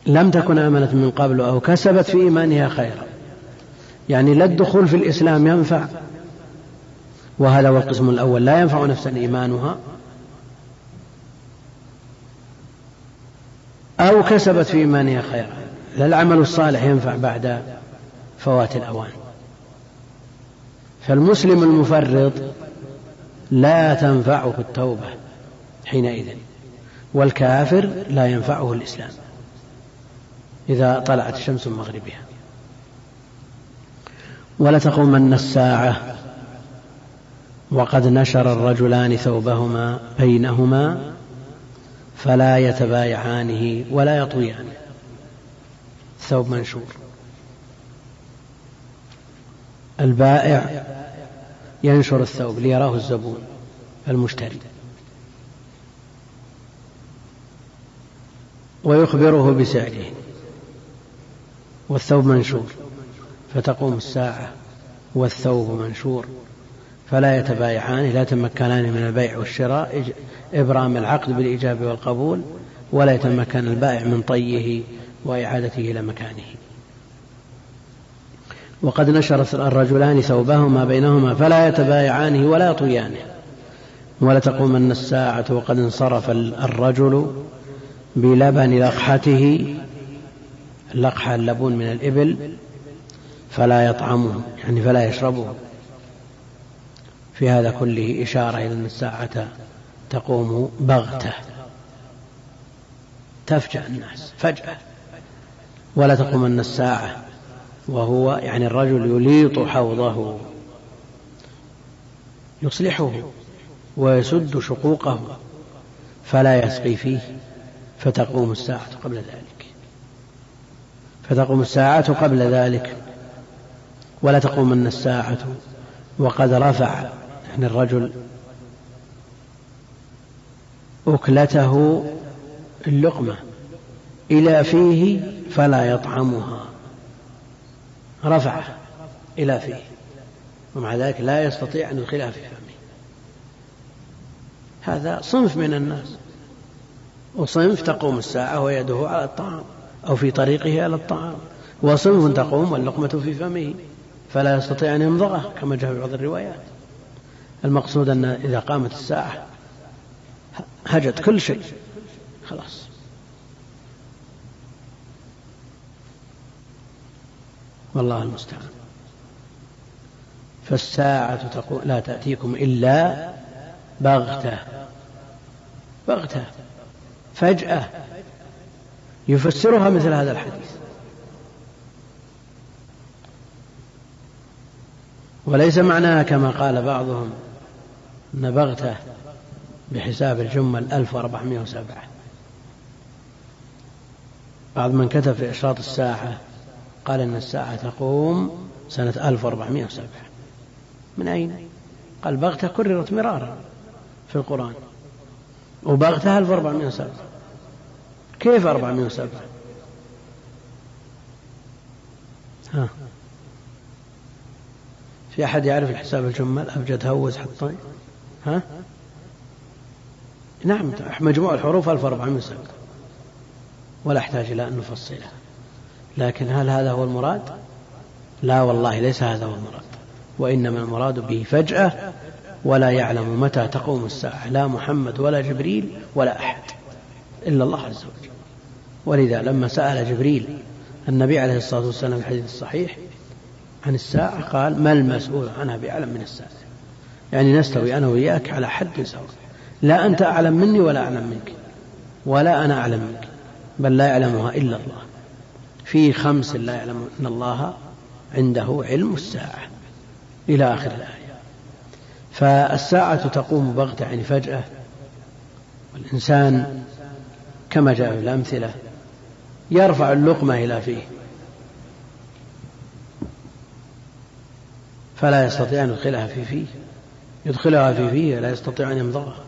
لم تكن آمنت من قبل أو كسبت في إيمانها خيرا. يعني لا الدخول في الإسلام ينفع وهذا هو القسم الأول. لا ينفع نفسا إيمانها. أو كسبت في إيمانها خيرا. لا العمل الصالح ينفع بعد فوات الأوان. فالمسلم المفرط لا تنفعه التوبة حينئذ والكافر لا ينفعه الإسلام. إذا طلعت الشمس من مغربها. ولتقومن الساعة. وقد نشر الرجلان ثوبهما بينهما فلا يتبايعانه ولا يطويانه ثوب منشور. البائع ينشر الثوب ليراه الزبون المشتري. ويخبره بسعره. والثوب منشور فتقوم الساعة والثوب منشور. فلا يتبايعان لا يتمكنان من البيع والشراء إبرام العقد بالإيجاب والقبول ولا يتمكن البائع من طيه وإعادته إلى مكانه. وقد نشر الرجلان ثوبهما بينهما فلا يتبايعانه ولا يطويانه ولتقومن الساعة وقد انصرف الرجل بلبن لقحته اللقحة اللبون من الإبل فلا يطعمه يعني فلا يشربه. في هذا كله إشارة إلى أن الساعة تقوم بغتة. تفجأ الناس فجأة. ولا تقومن الساعة وهو يعني الرجل يليط حوضه يصلحه ويسد شقوقه فلا يسقي فيه فتقوم الساعة قبل ذلك. فتقوم الساعة قبل ذلك ولا تقومن الساعة وقد رفع يعني الرجل أكلته اللقمة إلى فيه فلا يطعمها رفعه إلى فيه ومع ذلك لا يستطيع أن يدخلها في فمه. هذا صنف من الناس وصنف تقوم الساعة ويده على الطعام. أو في طريقه على الطعام. وصنف تقوم واللقمة في فمه فلا يستطيع أن يمضغه كما جاء في بعض الروايات. المقصود أن إذا قامت الساعة هجت كل شيء. خلاص. والله المستعان. فالساعة تقول لا تأتيكم إلا بغتة. بغتة. فجأة. يفسرها مثل هذا الحديث. وليس معناها كما قال بعضهم أن بغتة بحساب الجمل 1407 بعض من كتب في إشراط الساعة قال إن الساعة تقوم سنة 1407 من أين؟ قال بغتة كررت مرارا في القرآن. وبغتة 1407 كيف 407 ها. في أحد يعرف الحساب الجمل؟ أبجد هوز حطين ها؟ نعم مجموع الحروف 1407 ولا أحتاج إلى أن نفصلها. لكن هل هذا هو المراد؟ لا والله ليس هذا هو المراد. وإنما المراد به فجأة ولا يعلم متى تقوم الساعة. لا محمد ولا جبريل ولا أحد. إلا الله عز وجل. ولذا لما سأل جبريل النبي عليه الصلاة والسلام في الحديث الصحيح عن الساعة قال ما المسؤول عنها بأعلم من السائل يعني نستوي أنا وإياك على حد سواء. لا أنت أعلم مني ولا أعلم منك ولا أنا أعلم منك بل لا يعلمها إلا الله. في خمس لا يعلم أن الله عنده علم الساعة إلى آخر الآية. فالساعة تقوم بغتة يعني فجأة والإنسان كما جاء في الأمثلة يرفع اللقمة إلى فيه. فلا يستطيع أن يدخلها في فيه. يدخلها في فيه لا يستطيع أن يمضغها.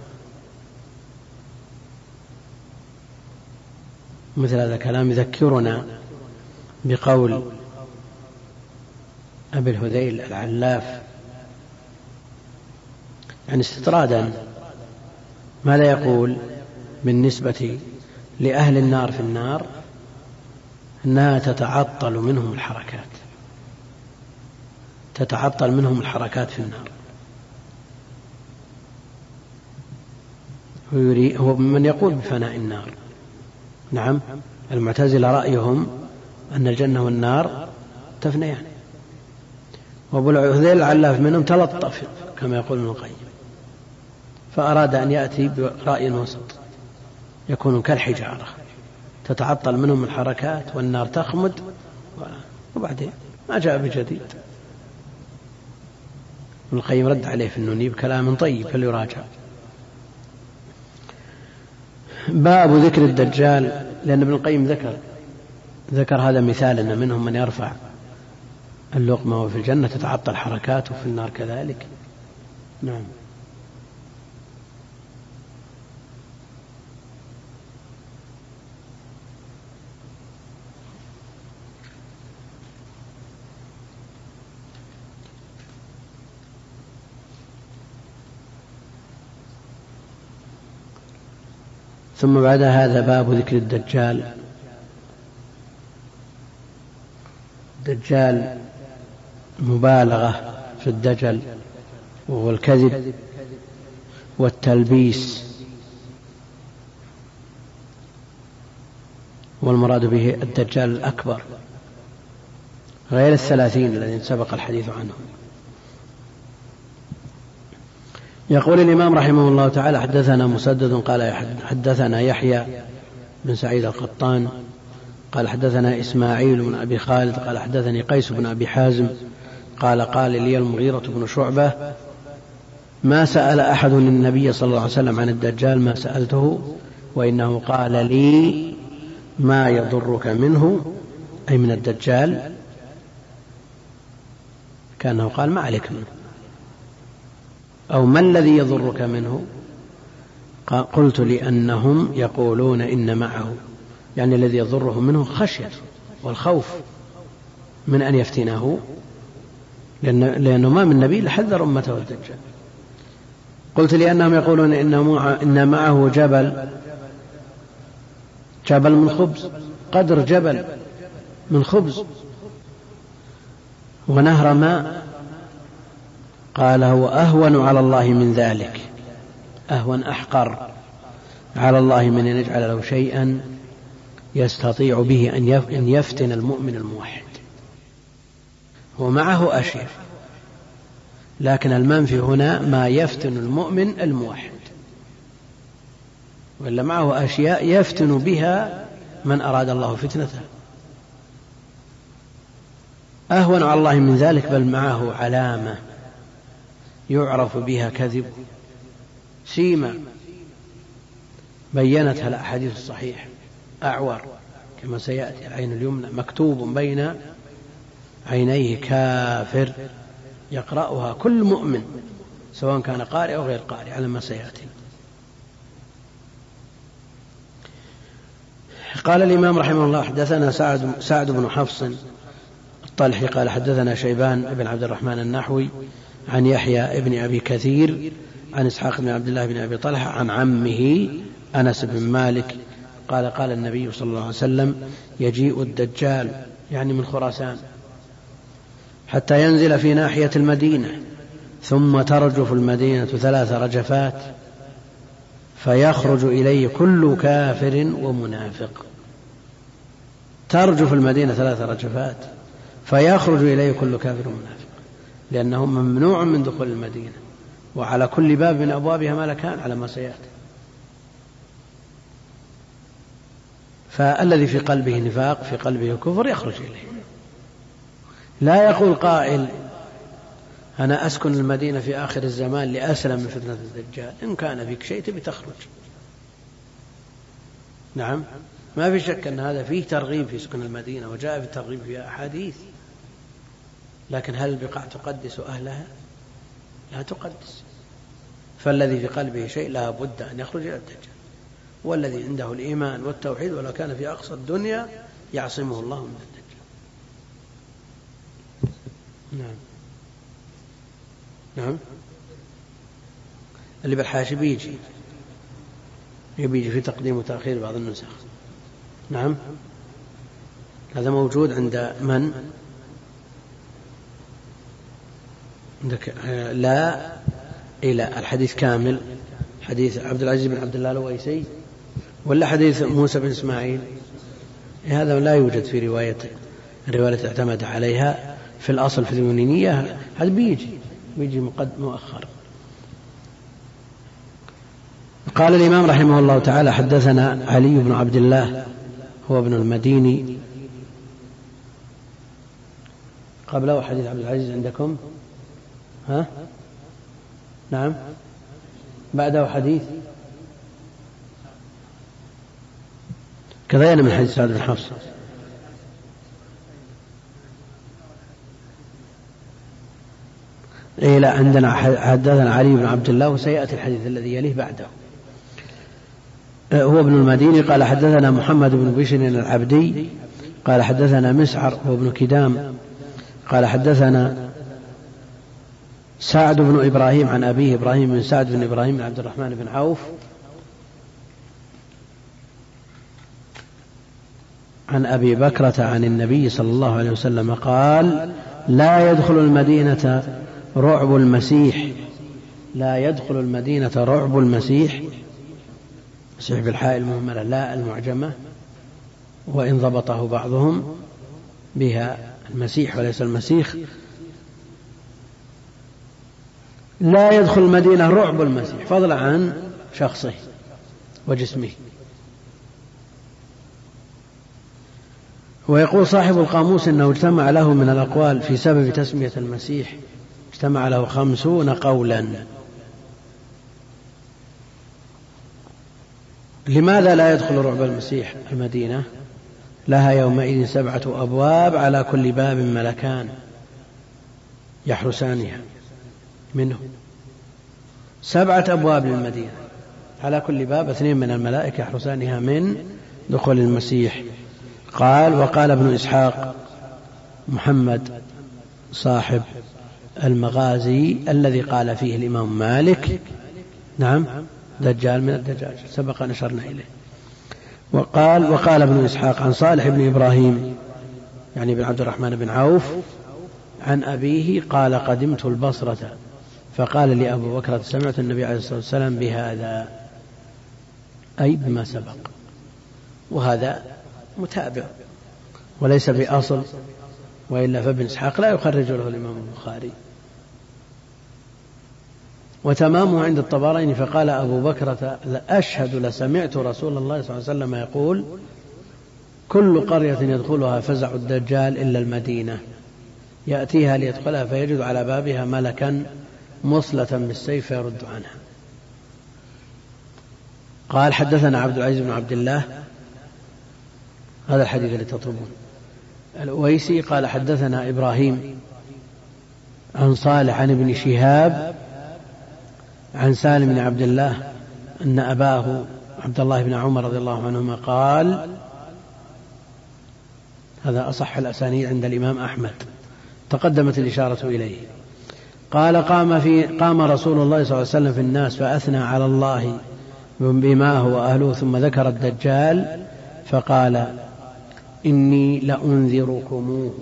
مثل هذا الكلام يذكرنا بقول أبي الهذيل العلاف يعني استطرادا ماذا يقول بالنسبة لأهل النار في النار أنها تتعطل منهم الحركات. تتعطل منهم الحركات في النار. هو من يقول بفناء النار. نعم المعتزلة رأيهم أن الجنة والنار تفنيان. وأبو العذيل العلاف منهم تلطف كما يقول ابن القيم. فأراد أن يأتي برأي وسط يكون كالحجارة. تتعطل منهم الحركات والنار تخمد وبعدين ما جاء بجديد. ابن القيم رد عليه في النوني بكلام طيب فليراجع باب ذكر الدجال لأن ابن القيم ذكر ذكر هذا مثال أن منهم من يرفع اللقمة وفي الجنة تتعطل حركاته في النار كذلك. نعم. ثم بعد هذا باب ذكر الدجال. الدجال مبالغة في الدجل وهو الكذب والتلبيس. والمراد به الدجال الأكبر غير الثلاثين الذين سبق الحديث عنهم. يقول الإمام رحمه الله تعالى حدثنا مسدد قال حدثنا يحيى بن سعيد القطان قال حدثنا إسماعيل بن أبي خالد قال حدثني قيس بن أبي حازم قال قال لي المغيرة بن شعبة ما سأل أحد النبي صلى الله عليه وسلم عن الدجال ما سألته وإنه قال لي ما يضرك منه أي من الدجال؟ كأنه قال ما عليك منه. أو ما الذي يضرك منه؟ قلت لأنهم يقولون إن معه يعني الذي يضره منه خشية والخوف من أن يفتنه لأن لأنه ما من نبي لحذر أمته الدجال قلت لأنهم يقولون إن معه جبل جبل من خبز قدر جبل من خبز ونهر ماء قال هو أهون على الله من ذلك. أهون أحقر. على الله من أن يجعل له شيئا يستطيع به أن يفتن المؤمن الموحد. ومعه أشياء. لكن المنفي هنا ما يفتن المؤمن الموحد. وإلا معه أشياء يفتن بها من أراد الله فتنته. أهون على الله من ذلك بل معه علامة. يعرف بها كذب. سيما بينتها الأحاديث الصحيحة أعور كما سيأتي العين اليمنى. مكتوب بين عينيه كافر. يقرأها كل مؤمن سواء كان قارئ أو غير قارئ على ما سيأتي. قال الإمام رحمه الله حدثنا سعد, سعد بن حفص الطلحي قال حدثنا شيبان بن عبد الرحمن النحوي عن يحيى بن أبي كثير عن إسحاق بن عبد الله بن أبي طلحة عن عمه أنس بن مالك قال قال النبي صلى الله عليه وسلم يجيء الدجال يعني من خراسان حتى ينزل في ناحية المدينة ثم ترجف المدينة ثلاث رجفات فيخرج إليه كل كافر ومنافق. ترجف المدينة ثلاث رجفات فيخرج إليه كل كافر ومنافق. لأنه ممنوع من دخول المدينة. وعلى كل باب من أبوابها ملكان على ما سيأتي. فالذي في قلبه نفاق في قلبه كفر يخرج إليه. لا يقول قائل أنا أسكن المدينة في آخر الزمان لأسلم من فتنة الدجال. إن كان فيك شيء تبي تخرج. نعم. ما في شك أن هذا فيه ترغيب في سكن المدينة وجاء في الترغيب في أحاديث. لكن هل البقاع تقدس أهلها؟ لا تقدس. فالذي في قلبه شيء لا بد أن يخرج إلى الدجال. والذي عنده الإيمان والتوحيد ولو كان في أقصى الدنيا يعصمه الله من الدجال. نعم. نعم. اللي بالحاشي بيجي. يبيجي في تقديم وتأخير بعض النسخ. نعم. هذا موجود عند من؟ عندك لا إلى الحديث كامل. حديث عبد العزيز بن عبد الله الويسي ولا حديث موسى بن إسماعيل. هذا لا يوجد في رواية الرواية اعتمد عليها في الأصل في اليونانية هذا بيجي بيجي مؤخر. قال الإمام رحمه الله تعالى حدثنا علي بن عبد الله هو ابن المديني. قبله حديث عبد العزيز عندكم؟ ها؟ نعم. بعده حديث. كذا من حديث سعد بن حفص. إيه لا عندنا حدثنا علي بن عبد الله وسيأتي الحديث الذي يليه بعده. هو ابن المديني قال حدثنا محمد بن بشر العبدي قال حدثنا مسعر هو ابن كدام قال حدثنا سعد بن إبراهيم عن أبيه إبراهيم بن سعد بن إبراهيم بن عبد الرحمن بن عوف عن أبي بكرة عن النبي صلى الله عليه وسلم قال لا يدخل المدينة رعب المسيح. لا يدخل المدينة رعب المسيح. مسيح بالحاء المهملة لا المعجمة. وإن ضبطه بعضهم بها المسيح وليس المسيخ. لا يدخل المدينة رعب المسيح. فضلا عن شخصه وجسمه. ويقول صاحب القاموس إنه اجتمع له من الأقوال في سبب تسمية المسيح. اجتمع له خمسون قولا. لماذا لا يدخل رعب المسيح المدينة؟ لها يومئذ سبعة أبواب على كل باب ملكان يحرسانها. منه. سبعة أبواب للمدينة. على كل باب اثنين من الملائكة يحرسانها من دخول المسيح. قال وقال ابن إسحاق محمد صاحب المغازي الذي قال فيه الإمام مالك. نعم دجال من الدجاج سبق أن أشرنا إليه. وقال وقال ابن إسحاق عن صالح بن إبراهيم يعني بن عبد الرحمن بن عوف عن أبيه قال قدمت البصرة. فقال لي أبو بكر سمعت النبي عليه الصلاة والسلام بهذا أي بما سبق. وهذا متابع وليس بأصل وإلا فابن إسحاق لا يخرج له الإمام البخاري. وتمامه عند الطبرين فقال أبو بكرة أشهد لسمعت رسول الله صلى الله عليه وسلم يقول كل قرية يدخلها فزع الدجال إلا المدينة. يأتيها ليدخلها فيجد على بابها ملكا مصلة بالسيف فيرد عنها. قال حدثنا عبد العزيز بن عبد الله. هذا الحديث الذي تطلبون. الأويسي قال حدثنا إبراهيم عن صالح عن ابن شهاب عن سالم بن عبد الله أن أباه عبد الله بن عمر رضي الله عنهما قال هذا أصح الأسانيد عند الإمام أحمد. تقدمت الإشارة إليه. قال قام في قام رسول الله صلى الله عليه وسلم في الناس فأثنى على الله بما هو أهله ثم ذكر الدجال فقال إني لأنذركموه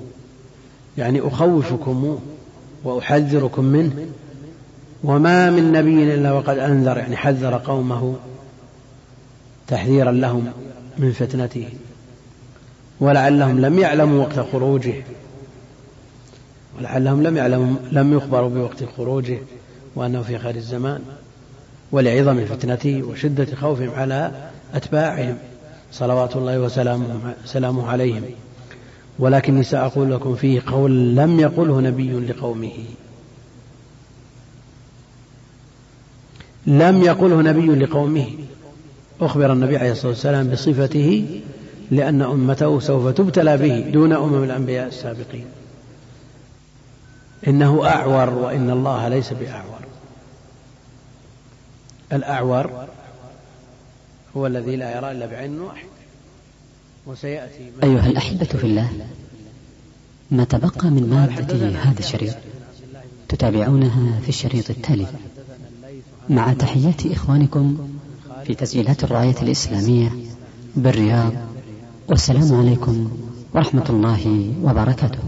يعني أخوفكموه وأحذركم منه وما من نبي إلا وقد أنذر يعني حذر قومه تحذيرا لهم من فتنته ولعلهم لم يعلموا وقت خروجه. ولعلهم لم يعلموا لم يخبروا بوقت خروجه وأنه في خير الزمان ولعظم فتنته وشدة خوفهم على أتباعهم صلوات الله وسلامه سلامه عليهم. ولكني سأقول لكم فيه قول لم يقله نبي لقومه. لم يقله نبي لقومه. أخبر النبي عليه الصلاة والسلام بصفته لأن أمته سوف تبتلى به دون أمم الأنبياء السابقين. إنه أعور وإن الله ليس بأعور. الأعور هو الذي لا يرى إلا بعين واحد وسيأتي أيها الأحبة في الله ما تبقى من مادة هذا الشريط؟ تتابعونها في الشريط التالي. مع تحيات إخوانكم في تسجيلات الراية الإسلامية بالرياض. والسلام عليكم ورحمة الله وبركاته.